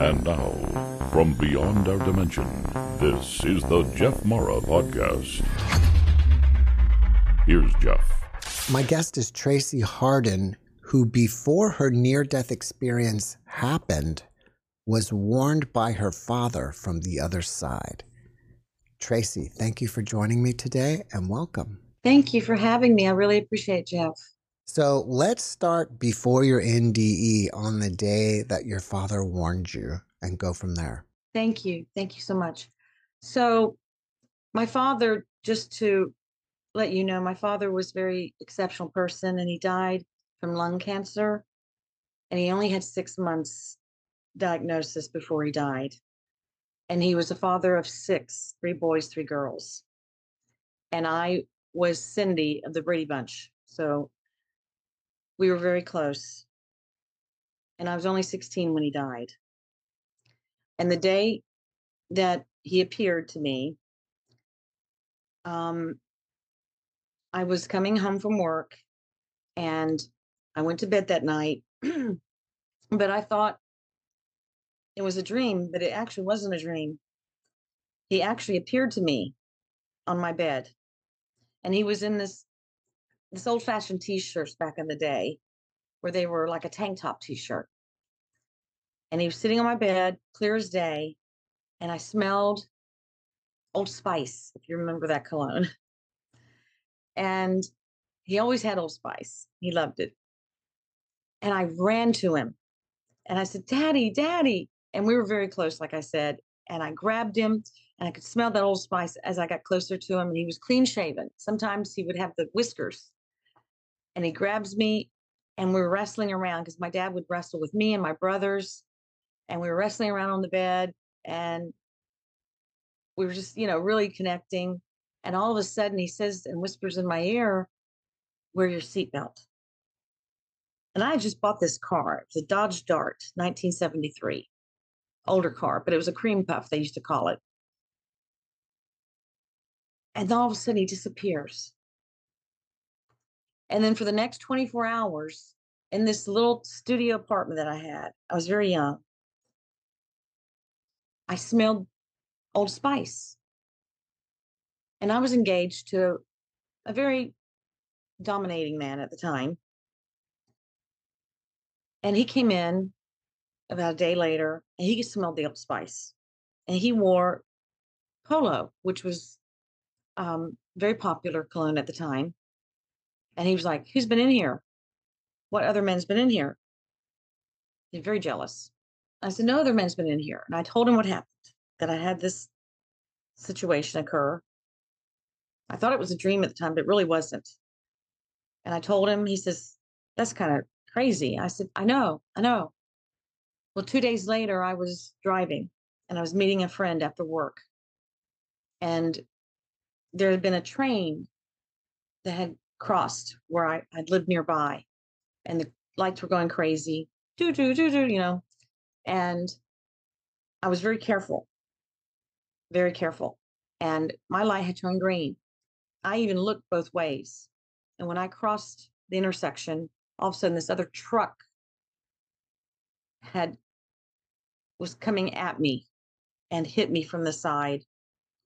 And now, from beyond our dimension, this is the Jeff Mara Podcast. Here's Jeff. My guest is Tracey Hardin, who, before her near death experience happened, was warned by her father from the other side. Tracey, thank you for joining me today and welcome. Thank you for having me. I really appreciate it, Jeff. So let's start before your NDE on the day that your father warned you and go from there. Thank you. Thank you so much. So, my father, just to let you know, my father was very exceptional person and he died from lung cancer. And he only had six months diagnosis before he died. And he was a father of six three boys, three girls. And I was Cindy of the Brady Bunch. So we were very close. And I was only 16 when he died. And the day that he appeared to me, um, I was coming home from work and I went to bed that night. but I thought it was a dream, but it actually wasn't a dream. He actually appeared to me on my bed. And he was in this this old fashioned t-shirts back in the day where they were like a tank top t-shirt. And he was sitting on my bed, clear as day, and I smelled Old Spice, if you remember that cologne. And he always had Old Spice. He loved it. And I ran to him and I said, Daddy, Daddy. And we were very close, like I said. And I grabbed him and I could smell that Old Spice as I got closer to him. And he was clean shaven. Sometimes he would have the whiskers and he grabs me and we were wrestling around because my dad would wrestle with me and my brothers and we were wrestling around on the bed and we were just you know really connecting and all of a sudden he says and whispers in my ear wear your seatbelt and i just bought this car it was a dodge dart 1973 older car but it was a cream puff they used to call it. And all of a sudden he disappears and then for the next 24 hours in this little studio apartment that I had, I was very young. I smelled Old Spice. And I was engaged to a very dominating man at the time. And he came in about a day later and he smelled the Old Spice. And he wore Polo, which was um, very popular cologne at the time. And he was like, Who's been in here? What other men's been in here? He's very jealous. I said, No other men's been in here. And I told him what happened, that I had this situation occur. I thought it was a dream at the time, but it really wasn't. And I told him, he says, That's kind of crazy. I said, I know, I know. Well, two days later, I was driving and I was meeting a friend after work. And there had been a train that had crossed where I, I'd lived nearby and the lights were going crazy, do, do, do, do, you know. And I was very careful, very careful. And my light had turned green. I even looked both ways. And when I crossed the intersection, all of a sudden this other truck had was coming at me and hit me from the side.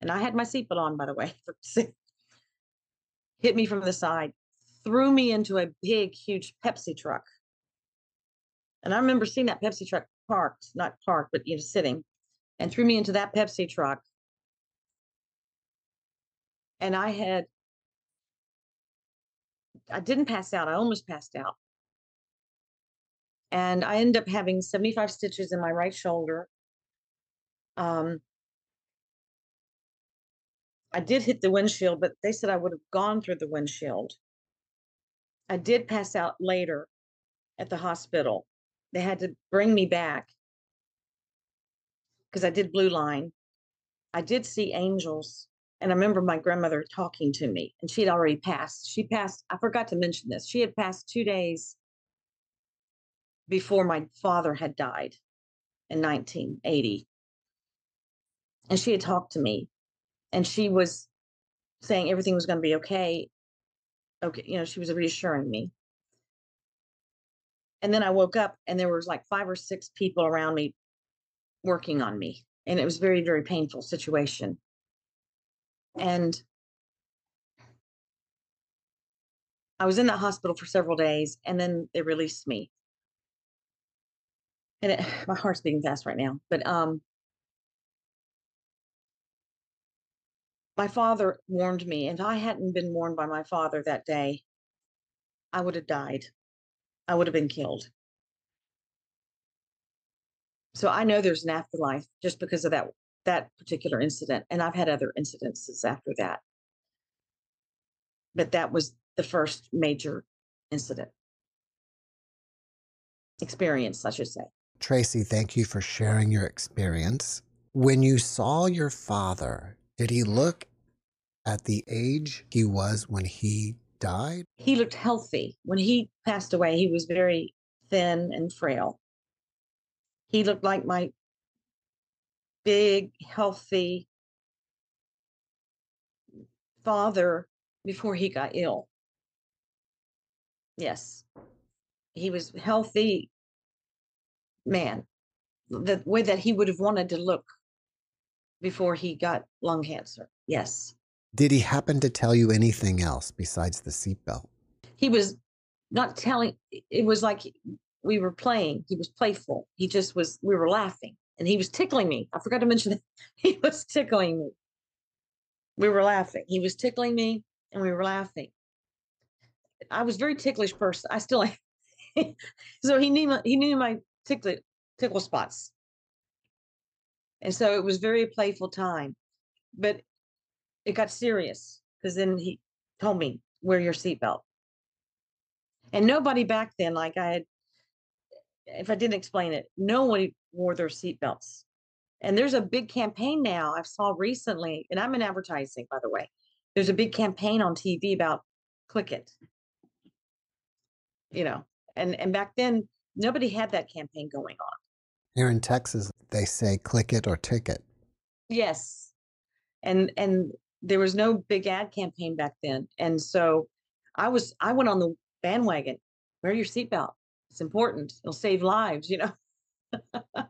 And I had my seatbelt on, by the way, hit me from the side, threw me into a big, huge Pepsi truck. And I remember seeing that Pepsi truck parked, not parked, but you know, sitting, and threw me into that Pepsi truck. And I had, I didn't pass out. I almost passed out. And I ended up having 75 stitches in my right shoulder. Um, I did hit the windshield, but they said I would have gone through the windshield. I did pass out later at the hospital. They had to bring me back because I did blue line. I did see angels. And I remember my grandmother talking to me, and she had already passed. She passed, I forgot to mention this. She had passed two days before my father had died in 1980. And she had talked to me and she was saying everything was going to be okay. Okay, you know, she was reassuring me. And then I woke up and there was like five or six people around me working on me. And it was very, very painful situation. And I was in that hospital for several days and then they released me. And it, my heart's beating fast right now. But um my father warned me, and if I hadn't been warned by my father that day, I would have died. I would have been killed. So I know there's an afterlife just because of that that particular incident, and I've had other incidences after that. But that was the first major incident experience, I should say. Tracey, thank you for sharing your experience. When you saw your father, did he look at the age he was when he died? He looked healthy. When he passed away, he was very thin and frail. He looked like my big, healthy father before he got ill. Yes. He was healthy man. The way that he would have wanted to look before he got lung cancer. Yes. Did he happen to tell you anything else besides the seatbelt? He was not telling it was like we were playing. He was playful. He just was we were laughing and he was tickling me. I forgot to mention that he was tickling me. We were laughing. He was tickling me and we were laughing. I was very ticklish person. I still am. so he knew my, he knew my tickle tickle spots. And so it was very playful time. But it got serious because then he told me, wear your seatbelt. And nobody back then, like I had, if I didn't explain it, nobody wore their seatbelts. And there's a big campaign now I saw recently, and I'm in advertising, by the way. There's a big campaign on TV about click it you know, and and back then nobody had that campaign going on. Here in Texas, they say click it or ticket. Yes, and and there was no big ad campaign back then, and so I was I went on the bandwagon. Wear your seatbelt. It's important. It'll save lives. You know.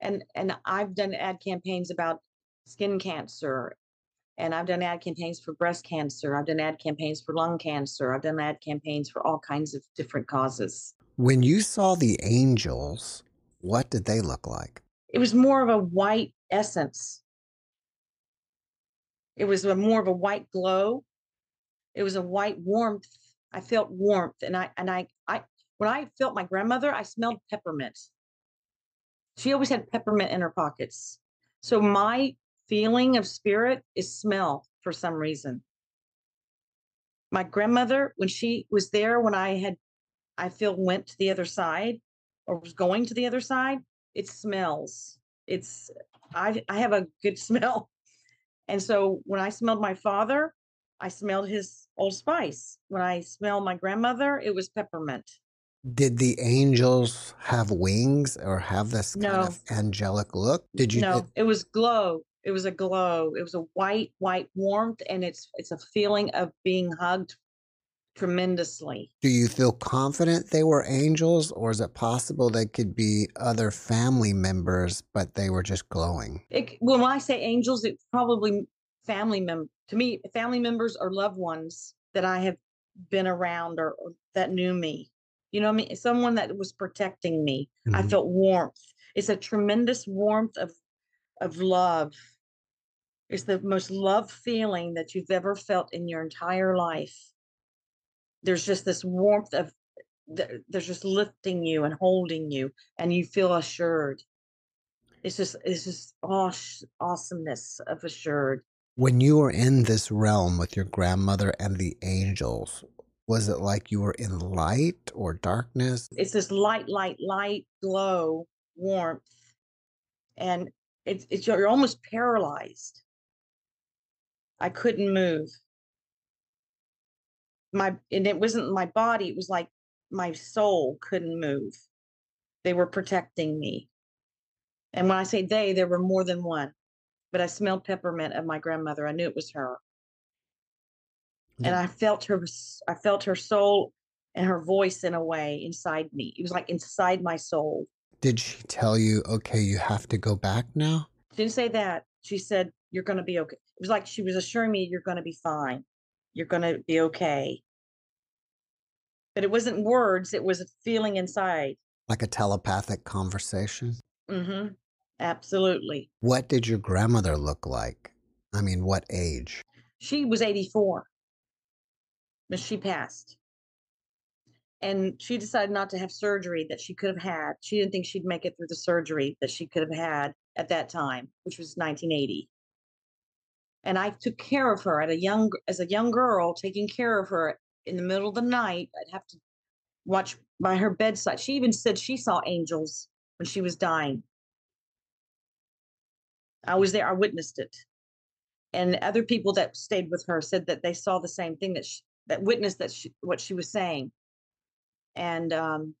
and and I've done ad campaigns about skin cancer and I've done ad campaigns for breast cancer. I've done ad campaigns for lung cancer. I've done ad campaigns for all kinds of different causes. When you saw the angels, what did they look like? It was more of a white essence. It was a more of a white glow. It was a white warmth. I felt warmth, and I and I I when I felt my grandmother, I smelled peppermint. She always had peppermint in her pockets. So my feeling of spirit is smell for some reason. My grandmother, when she was there, when I had, I feel went to the other side or was going to the other side, it smells. It's, I, I have a good smell. And so when I smelled my father, I smelled his old spice. When I smelled my grandmother, it was peppermint. Did the angels have wings or have this kind No. of angelic look? Did you? no, did- it was glow. It was a glow. It was a white, white warmth, and it's it's a feeling of being hugged tremendously. do you feel confident they were angels, or is it possible they could be other family members, but they were just glowing? It, when I say angels, it's probably family mem. To me, family members or loved ones that I have been around or, or that knew me. You know what I mean? Someone that was protecting me. I Mhm. felt warmth. It's a tremendous warmth of of love. It's the most love feeling that you've ever felt in your entire life. There's just this warmth of th- there's just lifting you and holding you, and you feel assured. It's just it's just aw- awesomeness of assured. When you were in this realm with your grandmother and the angels, was it like you were in light or darkness? It's this light, light, light glow, warmth, and it's it's you're almost paralyzed. I couldn't move. My and it wasn't my body, it was like my soul couldn't move. They were protecting me. And when I say they, there were more than one. But I smelled peppermint of my grandmother. I knew it was her. And I felt her i felt her soul and her voice in a way inside me. It was like inside my soul. Did she tell you, okay, you have to go back now? She didn't say that. She said, You're going to be okay. It was like she was assuring me, You're going to be fine. You're going to be okay. But it wasn't words, it was a feeling inside. Like a telepathic conversation? Mm-hmm. Absolutely. What did your grandmother look like? I mean, what age? She was 84 but she passed. And she decided not to have surgery that she could have had. She didn't think she'd make it through the surgery that she could have had at that time, which was 1980. And I took care of her at a young as a young girl, taking care of her in the middle of the night. I'd have to watch by her bedside. She even said she saw angels when she was dying. I was there, I witnessed it. And other people that stayed with her said that they saw the same thing that she, that witnessed that she, what she was saying. And um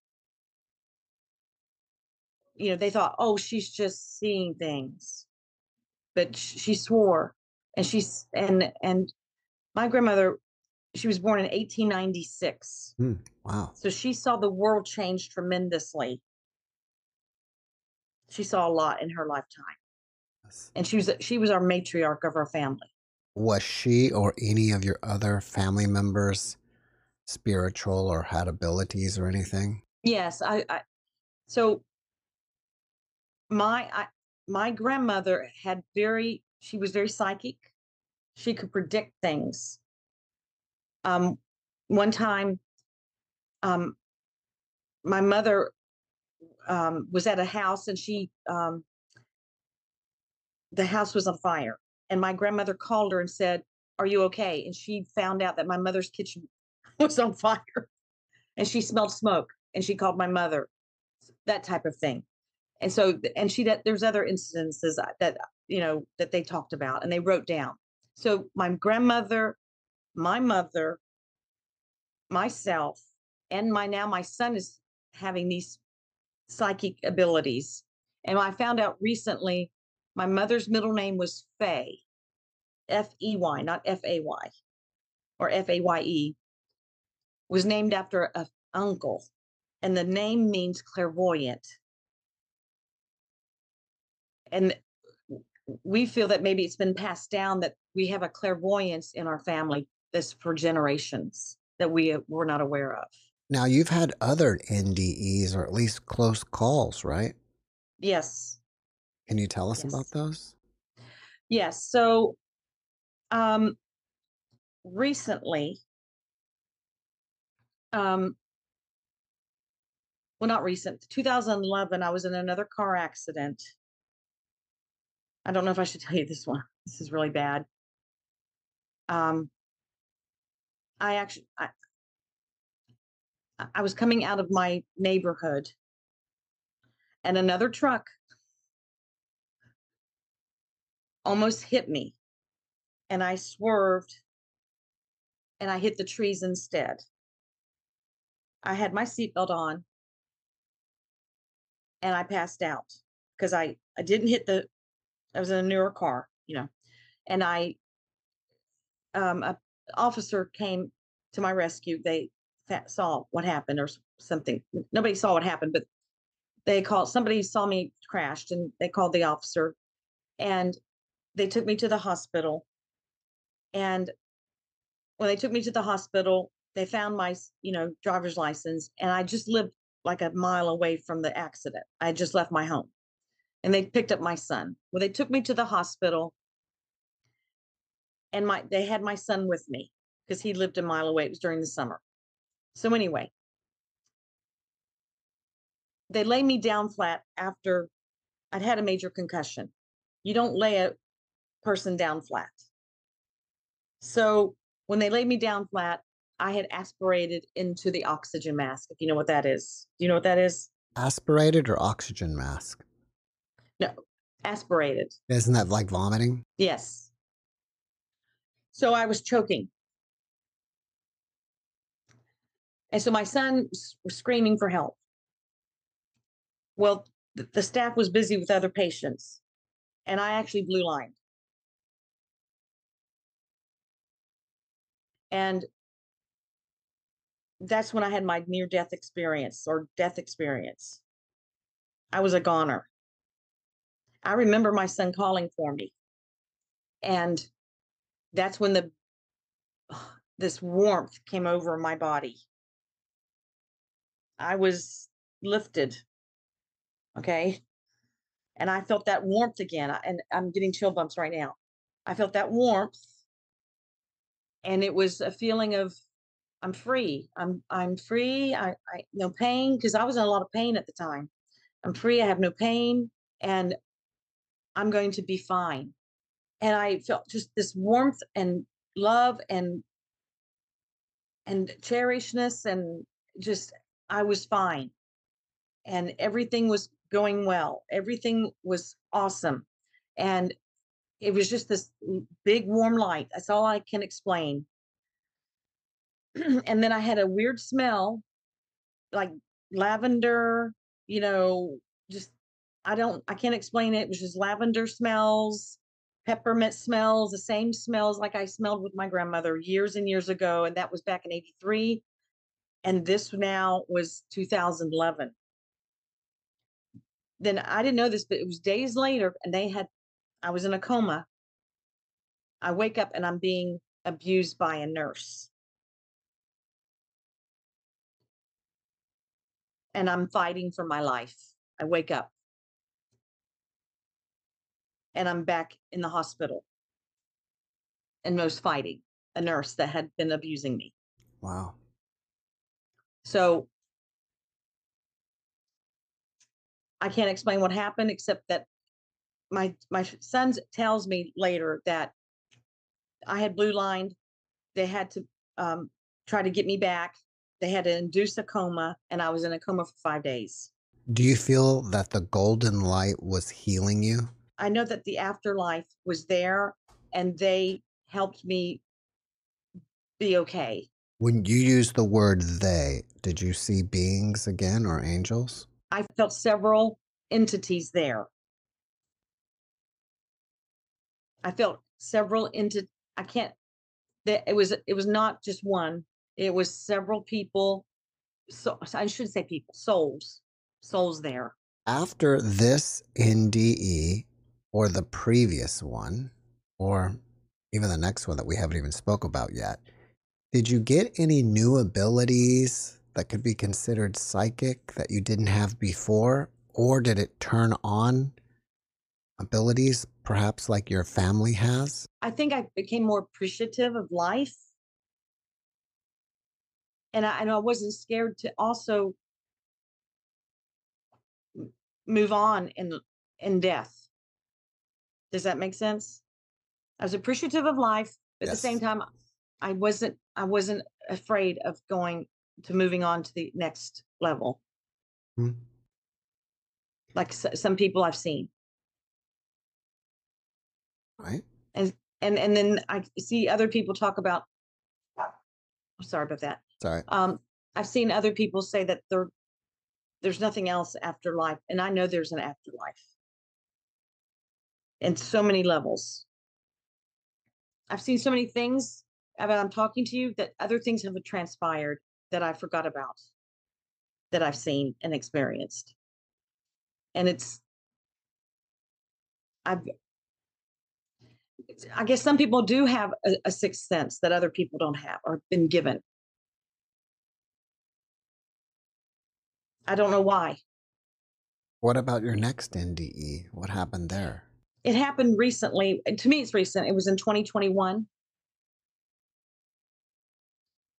you know, they thought, "Oh, she's just seeing things." But sh- she swore and she's and and my grandmother she was born in 1896. Hmm, wow. So she saw the world change tremendously. She saw a lot in her lifetime. Yes. And she was she was our matriarch of our family. Was she or any of your other family members spiritual or had abilities or anything? Yes, I, I so my I, my grandmother had very she was very psychic. She could predict things. Um one time um my mother um was at a house and she um the house was on fire and my grandmother called her and said, "Are you okay?" And she found out that my mother's kitchen was on fire and she smelled smoke and she called my mother that type of thing and so and she there's other incidences that- that you know that they talked about and they wrote down so my grandmother my mother myself and my now my son is having these psychic abilities and i found out recently my mother's middle name was Fay, F E Y, not F A Y or F A Y E, was named after an uncle, and the name means clairvoyant. And we feel that maybe it's been passed down that we have a clairvoyance in our family that's for generations that we uh, were not aware of. Now, you've had other NDEs or at least close calls, right? Yes, Can you tell us about those? yes. So, um, recently, um, well, not recent, 2011, I was in another car accident. I don't know if I should tell you this one. This is really bad. Um, I actually, I, I- was coming out of my neighborhood and another truck almost hit me and I swerved and I hit the trees instead. I had my seatbelt on and I passed out because I, I didn't hit the, I was in a newer car, you know, and I, um, a officer came to my rescue. They saw what happened or something. Nobody saw what happened, but they called, somebody saw me crashed and they called the officer and they took me to the hospital. And when they took me to the hospital, they found my, you know, driver's license and I just lived like a mile away from the accident. I just left my home and they picked up my son. Well, they took me to the hospital and my they had my son with me because he lived a mile away. It was during the summer. So anyway, they lay me down flat after I'd had a major concussion. You don't lay a person down flat. So when they laid me down flat, I had aspirated into the oxygen mask, if you know what that is. Do you know what that is? Aspirated or oxygen mask? No, aspirated. Isn't that like vomiting? Yes. So I was choking. And so my son was screaming for help. Well, th- the staff was busy with other patients, and I actually blue lined. And that's when I had my near death experience or death experience. I was a goner. I remember my son calling for me. And that's when the this warmth came over my body. I was lifted. Okay. And I felt that warmth again. And I'm getting chill bumps right now. I felt that warmth. And it was a feeling of I'm free. I'm I'm free. I, I no pain because I was in a lot of pain at the time. I'm free. I have no pain and I'm going to be fine. And I felt just this warmth and love and and cherishness and just I was fine. And everything was going well. Everything was awesome. And it was just this big warm light. That's all I can explain. and then I had a weird smell, like lavender, you know, I don't I can't explain it. It was just lavender smells, peppermint smells, the same smells like I smelled with my grandmother years and years ago, and that was back in 83. And this now was 2011. Then I didn't know this, but it was days later, and they had I was in a coma. I wake up and I'm being abused by a nurse. and I'm fighting for my life. I wake up and I'm back in the hospital and was fighting a nurse that had been abusing me. Wow. So I can't explain what happened except that my my son tells me later that I had blue lined. They had to um, try to get me back. They had to induce a coma, and I was in a coma for five days. Do you feel that the golden light was healing you? I know that the afterlife was there, and they helped me be okay. When you use the word they, did you see beings again or angels? I felt several entities there. I felt several into I can't that it was it was not just one. It was several people. So I shouldn't say people, souls, souls there. After this NDE or the previous one, or even the next one that we haven't even spoke about yet, did you get any new abilities that could be considered psychic that you didn't have before? Or did it turn on abilities, perhaps like your family has? I think I became more appreciative of life. And I, and I wasn't scared to also move on in in death. Does that make sense? I was appreciative of life, but at the same time, I wasn't I wasn't afraid of going to moving on to the next level, Hmm. like s- some people I've seen. Right? and and and then I see other people talk about. I'm sorry about that. Sorry. Um, I've seen other people say that there, there's nothing else after life, and I know there's an afterlife. In so many levels. I've seen so many things about I'm talking to you that other things have transpired that I forgot about, that I've seen and experienced, and it's. I've I guess some people do have a, a sixth sense that other people don't have or been given. I don't know why. What about your next NDE? What happened there? It happened recently. To me, it's recent. It was in 2021.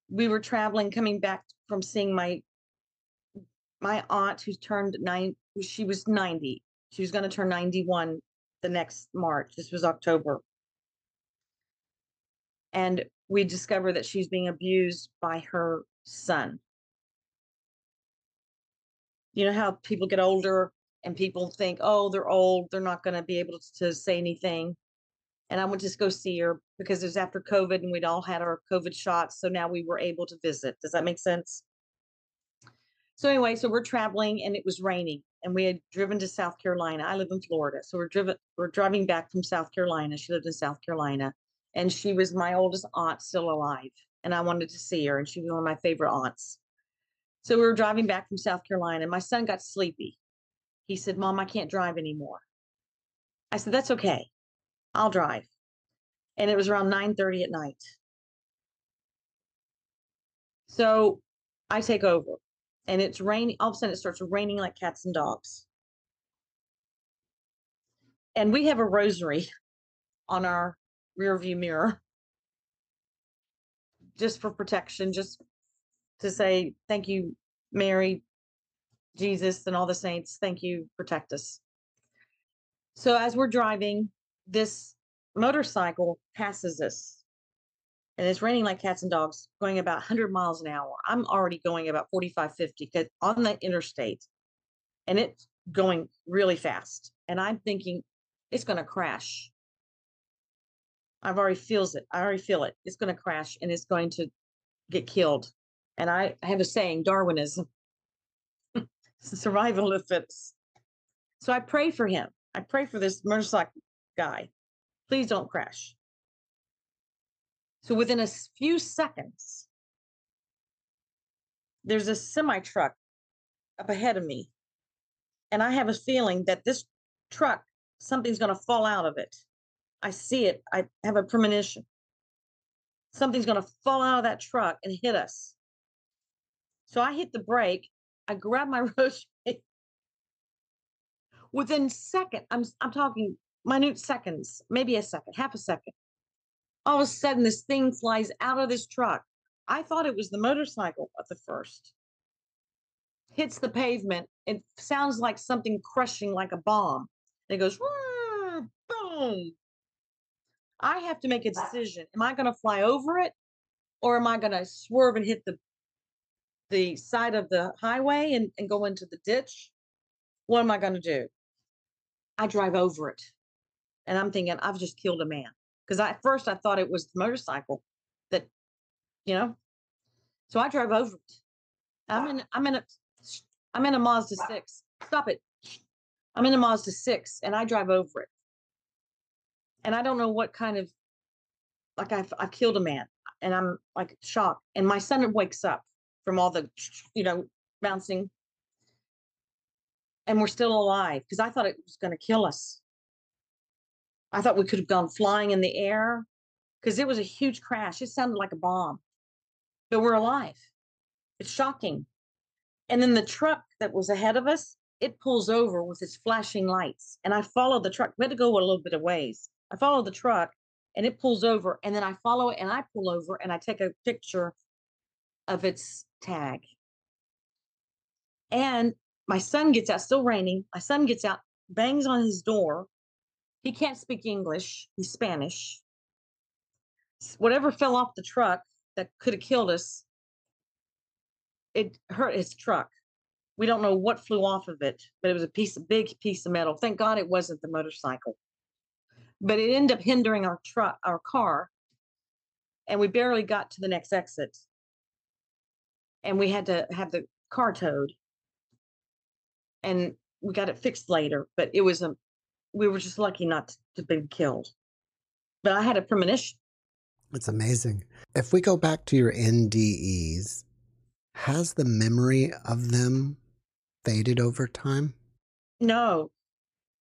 We were traveling, coming back from seeing my my aunt who turned nine. She was 90. She was going to turn 91 the next March. This was October. And we discovered that she's being abused by her son. You know how people get older and people think, oh, they're old, they're not going to be able to say anything. And I went to go see her because it was after COVID and we'd all had our COVID shots. So now we were able to visit. Does that make sense? So anyway, so we're traveling and it was raining and we had driven to South Carolina. I live in Florida. So we're driven we're driving back from South Carolina. She lived in South Carolina and she was my oldest aunt still alive. and I wanted to see her, and she was one of my favorite aunts. So we were driving back from South Carolina, and my son got sleepy. He said, Mom, I can't drive anymore. I said, That's okay. I'll drive. And it was around 9:30 at night. So I take over and it's raining. All of a sudden it starts raining like cats and dogs. And we have a rosary on our rear view mirror just for protection, just to say thank you, Mary, Jesus, and all the saints. Thank you, protect us. So as we're driving, this motorcycle passes us. And it's raining like cats and dogs, going about 100 miles an hour. I'm already going about 45, 50 because on the interstate, and it's going really fast. And I'm thinking it's going to crash. I've already feels it. I already feel it. It's going to crash and it's going to get killed. And I, I have a saying, Darwinism, survival the. So I pray for him. I pray for this motorcycle guy. Please don't crash. So within a few seconds, there's a semi truck up ahead of me. And I have a feeling that this truck, something's going to fall out of it. I see it. I have a premonition. Something's going to fall out of that truck and hit us. So I hit the brake. I grab my rosary. Within second, I'm I'm talking minute seconds, maybe a second, half a second. All of a sudden, this thing flies out of this truck. I thought it was the motorcycle at the first. Hits the pavement. It sounds like something crushing like a bomb. And it goes, boom. I have to make a decision. Am I going to fly over it or am I going to swerve and hit the the side of the highway and, and go into the ditch? What am I going to do? I drive over it. And I'm thinking, I've just killed a man. Because at first I thought it was the motorcycle that, you know. So I drive over it. I'm in I'm in a I'm in a Mazda 6. Stop it. I'm in a Mazda 6 and I drive over it and I don't know what kind of like I've I've killed a man and I'm like shocked. And my son wakes up from all the you know bouncing, and we're still alive because I thought it was going to kill us. I thought we could have gone flying in the air because it was a huge crash. It sounded like a bomb, but we're alive. It's shocking. And then the truck that was ahead of us, it pulls over with its flashing lights, and I follow the truck. We had to go a little bit of ways I follow the truck and it pulls over and then I follow it and I pull over and I take a picture of its tag. And my son gets out, still raining. My son gets out, bangs on his door. He can't speak English, he's Spanish. Whatever fell off the truck that could have killed us, it hurt his truck. We don't know what flew off of it, but it was a piece, a big piece of metal. Thank God it wasn't the motorcycle but it ended up hindering our truck, our car, and we barely got to the next exit. And we had to have the car towed, and we got it fixed later. But it was a, we were just lucky not to be killed. But I had a premonition. It's amazing. If we go back to your NDEs, has the memory of them faded over time? No,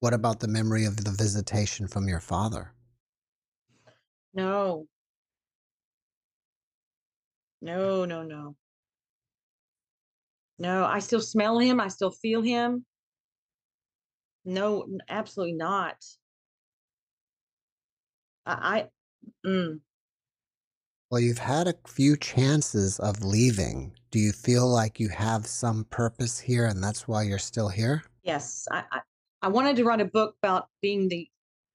what about the memory of the visitation from your father? No. No, no, no. No, I still smell him. I still feel him. No, absolutely not. I, I mm. Well, you've had a few chances of leaving. Do you feel like you have some purpose here and that's why you're still here? Yes, I, I, I wanted to write a book about being the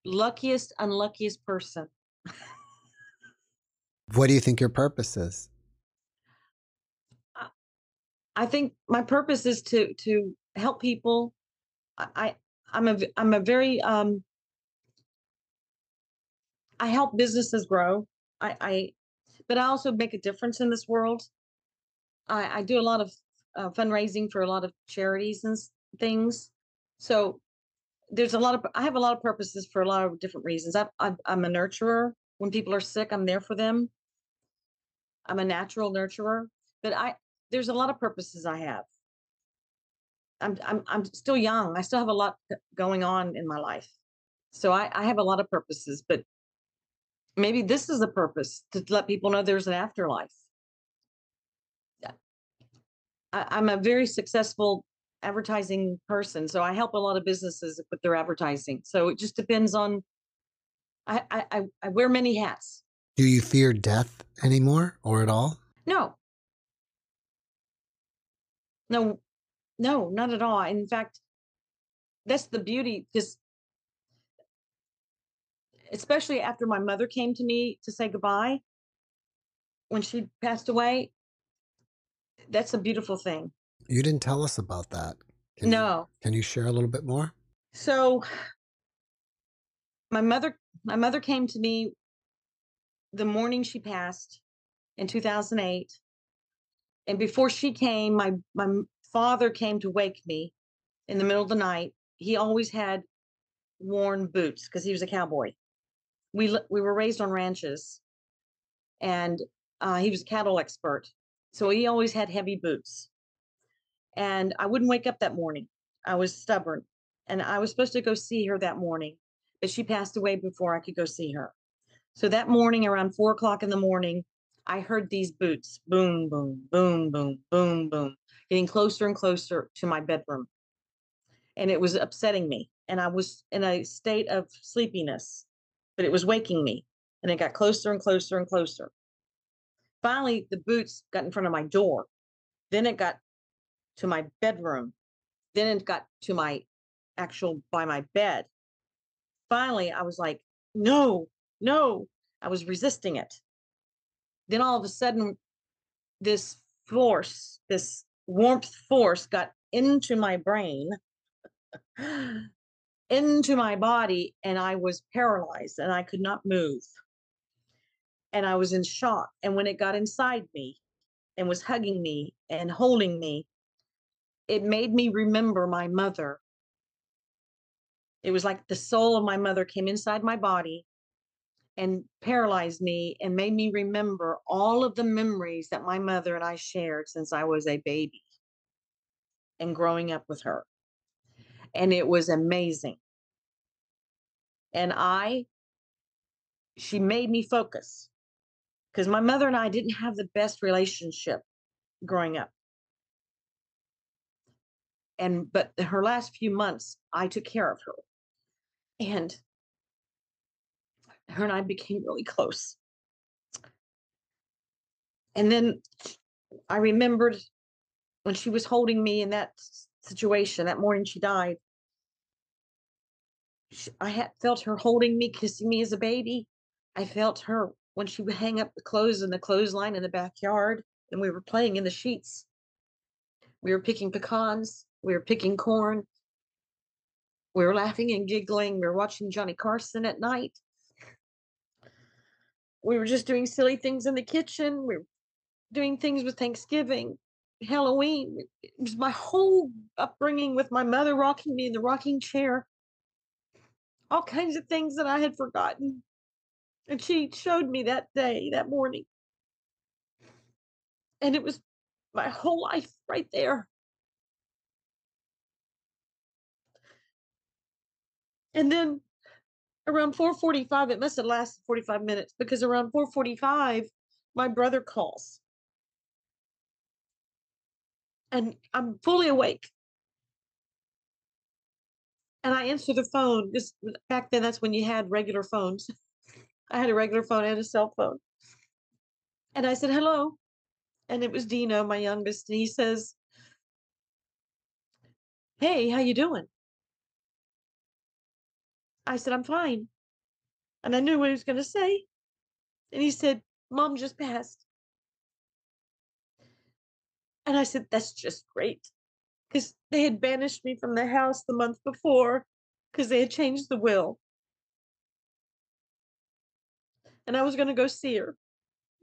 luckiest, unluckiest person. what do you think your purpose is? I think my purpose is to to help people. I I'm a I'm a very um I help businesses grow. I I but I also make a difference in this world. I I do a lot of uh, fundraising for a lot of charities and things. So there's a lot of I have a lot of purposes for a lot of different reasons. I, I I'm a nurturer. When people are sick, I'm there for them. I'm a natural nurturer, but I there's a lot of purposes I have. I'm I'm I'm still young. I still have a lot going on in my life. So I, I have a lot of purposes, but maybe this is a purpose to let people know there's an afterlife. Yeah. I, I'm a very successful advertising person, so I help a lot of businesses with their advertising. So it just depends on. I I I, I wear many hats. Do you fear death anymore or at all? No. No, no, not at all. In fact, that's the beauty because especially after my mother came to me to say goodbye when she passed away, that's a beautiful thing. You didn't tell us about that. Can you- No. can you share a little bit more? So my mother my mother came to me the morning she passed in 2008 and before she came my my father came to wake me in the middle of the night. He always had worn boots because he was a cowboy. We we were raised on ranches and uh, he was a cattle expert so he always had heavy boots. And i wouldn't wake up that morning. I was stubborn and I was supposed to go see her that morning, but she passed away before I could go see her. So that morning, around four o'clock in the morning, I heard these boots boom, boom, boom, boom, boom, boom, getting closer and closer to my bedroom. And it was upsetting me. And I was in a state of sleepiness, but it was waking me. And it got closer and closer and closer. Finally, the boots got in front of my door. Then it got to my bedroom. Then it got to my actual by my bed. Finally, I was like, no, no. I was resisting it. Then all of a sudden, this force, this warmth force got into my brain, into my body, and I was paralyzed and I could not move. And I was in shock. And when it got inside me and was hugging me and holding me, it made me remember my mother it was like the soul of my mother came inside my body and paralyzed me and made me remember all of the memories that my mother and I shared since I was a baby and growing up with her. And it was amazing. And I, she made me focus because my mother and I didn't have the best relationship growing up. And, but her last few months, I took care of her and her and I became really close. And then I remembered when she was holding me in that situation that morning she died. sh- I had felt her holding me, kissing me as a baby. I felt her when she would hang up the clothes in the clothesline in the backyard, and we were playing in the sheets. We were picking pecans. We were picking corn. We were laughing and giggling. We were watching Johnny Carson at night. We were just doing silly things in the kitchen. We were doing things with Thanksgiving, Halloween. It was my whole upbringing with my mother rocking me in the rocking chair. All kinds of things that I had forgotten. And she showed me that day, that morning. And it was my whole life right there. And then around 4:45, it must have lasted 45 minutes because around 4:45, my brother calls. And I'm fully awake. And I answer the phone. This back then that's when you had regular phones. I had a regular phone and a cell phone. And I said, hello. And it was Dino, my youngest, and he says, Hey, how you doing? I said, I'm fine. And I knew what he was going to say. And he said, Mom just passed. And I said, That's just great. Because they had banished me from the house the month before because they had changed the will. And I was going to go see her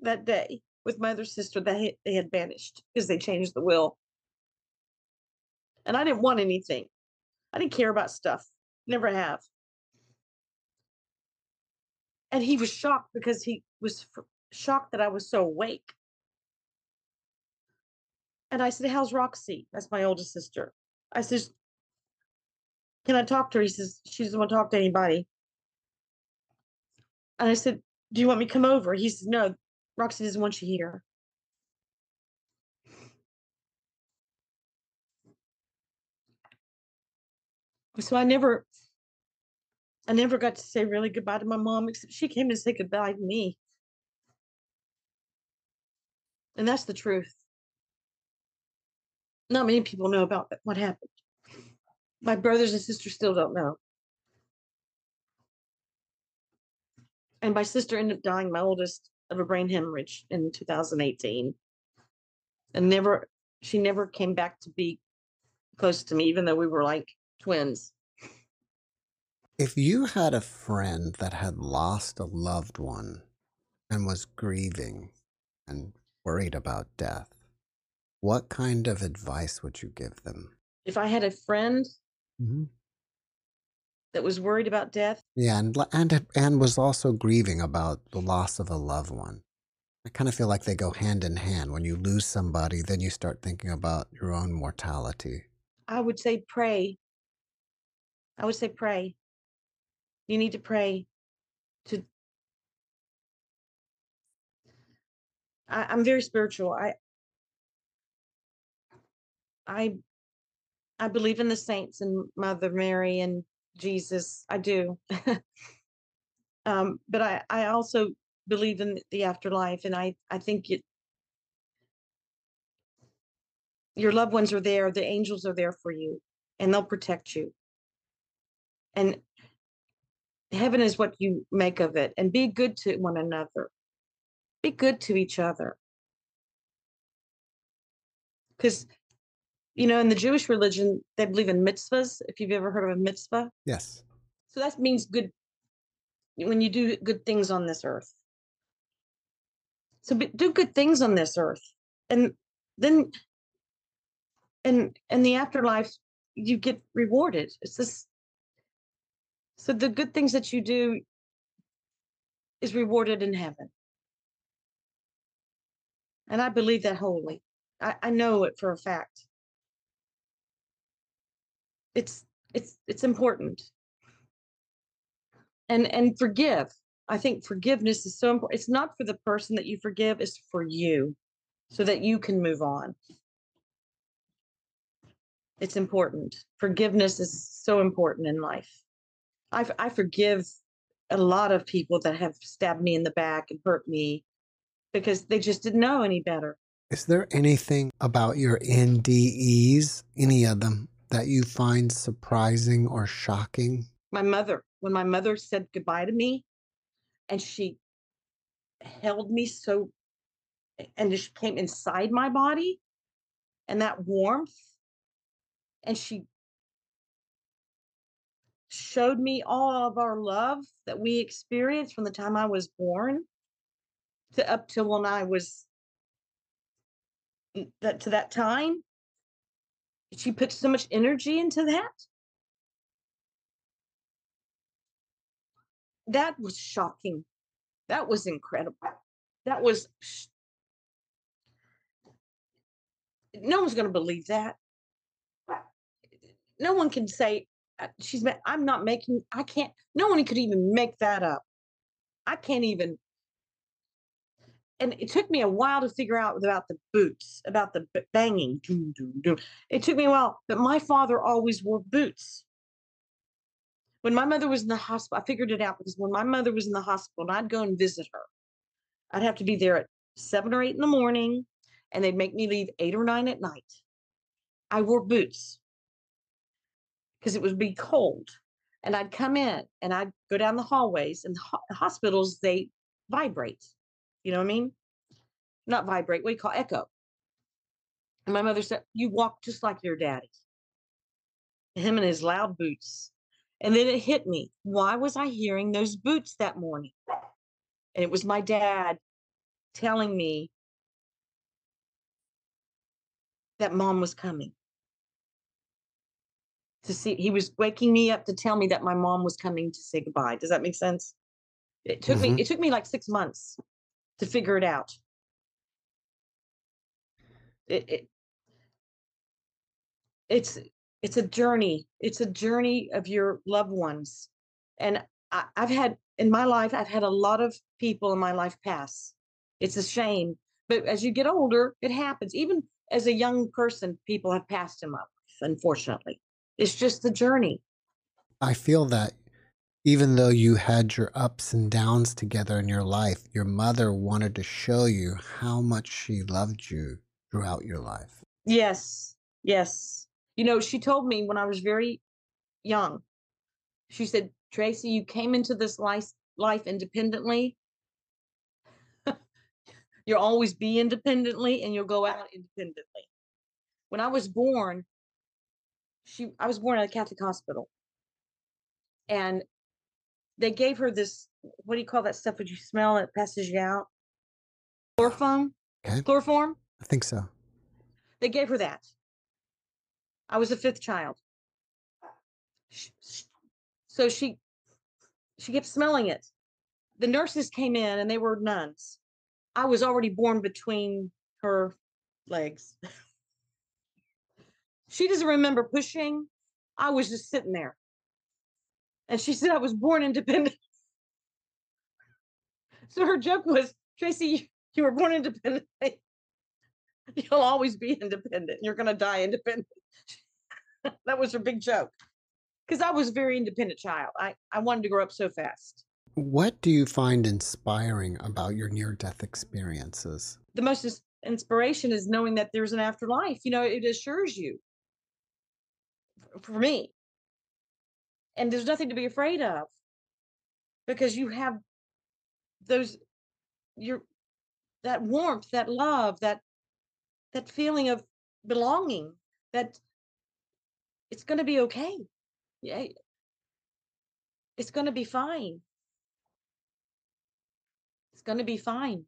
that day with my other sister that they had banished because they changed the will. And I didn't want anything. I didn't care about stuff. Never have. And he was shocked because he was f- shocked that I was so awake. And I said, How's Roxy? That's my oldest sister. I said, Can I talk to her? He says, She doesn't want to talk to anybody. And I said, Do you want me to come over? He says, No, Roxy doesn't want you here. So I never I never got to say really goodbye to my mom, except she came to say goodbye to me. And that's the truth. Not many people know about what happened. My brothers and sisters still don't know. And my sister ended up dying, my oldest, of a brain hemorrhage in 2018. And never, she never came back to be close to me, even though we were like twins. If you had a friend that had lost a loved one and was grieving and worried about death, what kind of advice would you give them? If I had a friend Mm-hmm. that was worried about death, Yeah, and and and was also grieving about the loss of a loved one. I kind of feel like they go hand in hand. When you lose somebody, then you start thinking about your own mortality. I would say pray. I would say pray. You need to pray to I, I'm very spiritual. I I I believe in the saints and Mother Mary and Jesus. I do. um, but I, I also believe in the afterlife and I, I think it your loved ones are there, the angels are there for you, and they'll protect you. And heaven is what you make of it, and be good to one another. Be good to each other. Because, you know, in the Jewish religion, they believe in mitzvahs, if you've ever heard of a mitzvah. Yes. So that means good when you do good things on this earth. So be, do good things on this earth, and then, and in the afterlife, you get rewarded. It's this. So the good things that you do is rewarded in heaven, and I believe that wholly. I, I know it for a fact. It's it's it's important. And and forgive. I think forgiveness is so important it's not for the person that you forgive it's for you so that you can move on. It's important. Forgiveness is so important in life i, I forgive a lot of people that have stabbed me in the back and hurt me because they just didn't know any better Is there anything about your NDEs, any of them, that you find surprising or shocking? my mother when my mother said goodbye to me and she held me so and she came inside my body and that warmth and she showed me all of our love that we experienced from the time I was born to up till when I was that to that time. She put so much energy into that. That was shocking. That was incredible. That was no one's going to believe that. No one can say Uh, she's ma- i'm not making i can't no one could even make that up. I can't even and it took me a while to figure out about the boots about the banging it took me a while but my father always wore boots. When my mother was in the hospital i figured it out because when my mother was in the hospital and i'd go and visit her i'd have to be there at seven or eight in the morning and they'd make me leave eight or nine at night. I wore boots because it would be cold. And I'd come in and I'd go down the hallways and ho- hospitals, they vibrate. You know what I mean? Not vibrate, what do you call echo? And my mother said, You walk just like your daddy. Him and his loud boots. And then it hit me. Why was I hearing those boots that morning? And it was my dad telling me that mom was coming to see he was waking me up to tell me that my mom was coming to say goodbye does that make sense it took me Mhm. it took me like six months to figure it out it, it it's it's a journey. It's a journey of your loved ones. And I, I've had in my life, I've had a lot of people in my life pass. It's a shame. But as you get older, it happens. Even as a young person, people have passed my life, unfortunately. It's just the journey. I feel that even though you had your ups and downs together in your life, your mother wanted to show you how much she loved you throughout your life. Yes, yes. You know, she told me when I was very young, she said, Tracey, you came into this life, life independently. you'll always be independently and you'll go out independently. When I was born, she I was born at a Catholic hospital. And they gave her this what do you call that stuff when you smell it passes you out? Chloroform? Okay. Chloroform? I think so. They gave her that. I was the fifth child. So she she kept smelling it. The nurses came in and they were nuns. I was already born between her legs. she doesn't remember pushing. I was just sitting there. And she said I was born independent. so her joke was, Tracey, you were born independent. You'll always be independent. You're going to die independent. that was her big joke. Because I was a very independent child. I, I wanted to grow up so fast. What do you find inspiring about your near death experiences? The most inspiration is knowing that there's an afterlife. You know, it assures you. For me, and there's nothing to be afraid of. Because you have those your that warmth that love that that feeling of belonging that it's going to be okay. Yeah. It's going to be fine. It's going to be fine.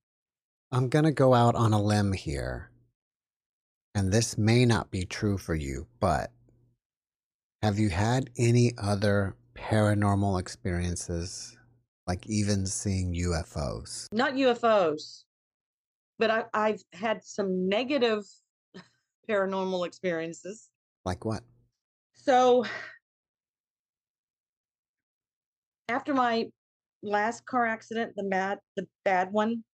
I'm going to go out on a limb here. And this may not be true for you but have you had any other paranormal experiences, like even seeing UFOs? Not UFOs, but I, I've had some negative paranormal experiences. Like what? So, after my last car accident, the bad, the bad one,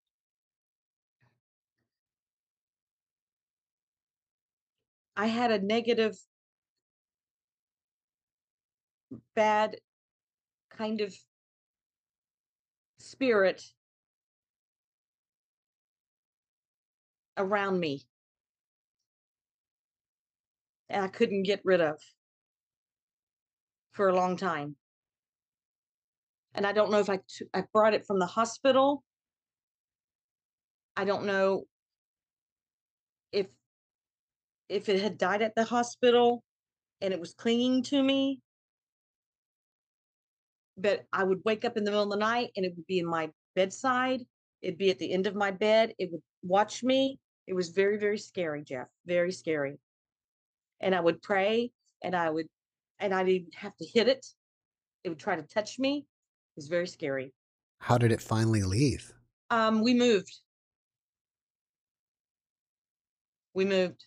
I had a negative bad kind of spirit around me and I couldn't get rid of for a long time. And I don't know if I, t- I brought it from the hospital. I don't know if if it had died at the hospital and it was clinging to me but I would wake up in the middle of the night and it would be in my bedside. It'd be at the end of my bed. It would watch me. It was very, very scary, Jeff. Very scary. And I would pray and I would, and I didn't have to hit it. It would try to touch me. It was very scary. How did it finally leave? Um, we moved. We moved.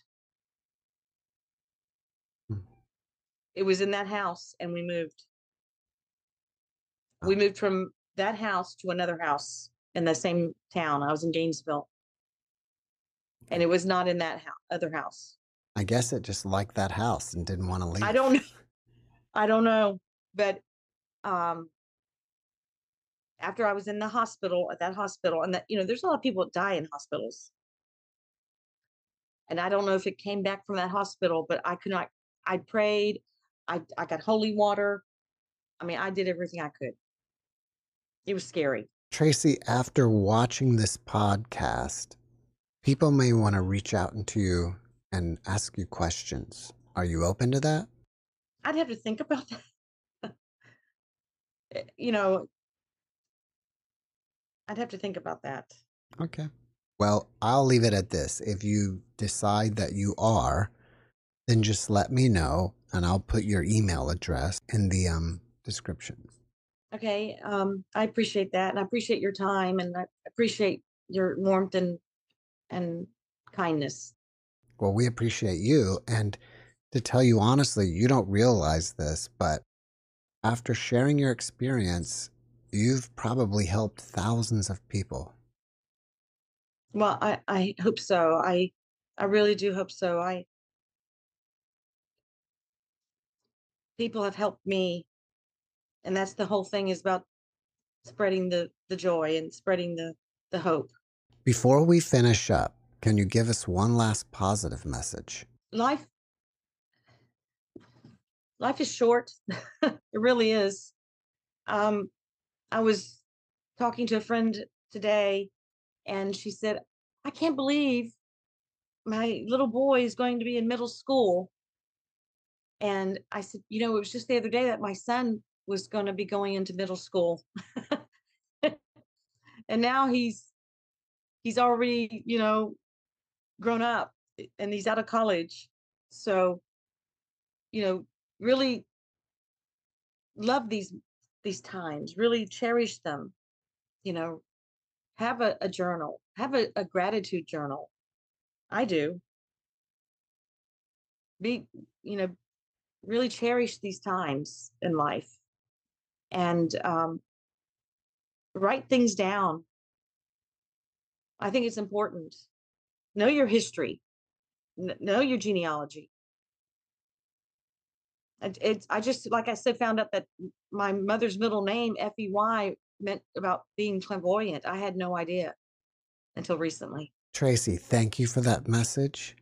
Hmm. It was in that house and we moved we moved from that house to another house in the same town. I was in Gainesville. And it was not in that ho- other house. I guess it just liked that house and didn't want to leave. I don't know. I don't know. But um after I was in the hospital at that hospital, and that you know, there's a lot of people that die in hospitals. And I don't know if it came back from that hospital, but I could not I prayed, I I got holy water. I mean, I did everything I could. It was scary. Tracey, after watching this podcast, people may want to reach out into you and ask you questions. Are you open to that? I'd have to think about that. Eh, you know, I'd have to think about that. Okay. Well, I'll leave it at this. If you decide that you are, then just let me know and I'll put your email address in the um, description. Okay, um, I appreciate that, and I appreciate your time, and I appreciate your warmth and and kindness. Well, we appreciate you, and To tell you honestly, you don't realize this, but after sharing your experience, you've probably helped thousands of people. Well, I I hope so. I I really do hope so. I people have helped me, and that's the whole thing is about spreading the the joy and spreading the the hope. Before we finish up, can you give us one last positive message? Life life is short. it really is. Um, I was talking to a friend today, and she said, "I can't believe my little boy is going to be in middle school." And I said, "You know, it was just the other day that my son was going to be going into middle school, and now he's he's already, you know, grown up eh, and he's out of college. So, you know, really love these these times, really cherish them, you know, have a, a journal, have a, a gratitude journal. I do. Be, you know, really cherish these times in life and um, write things down. I think it's important. Know your history, N- know your genealogy. It's, I just, like I said, found out that my mother's middle name, F E Y, meant about being clairvoyant. I had no idea until recently. Tracey, thank you for that message,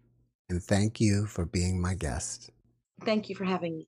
and thank you for being my guest. Thank you for having me.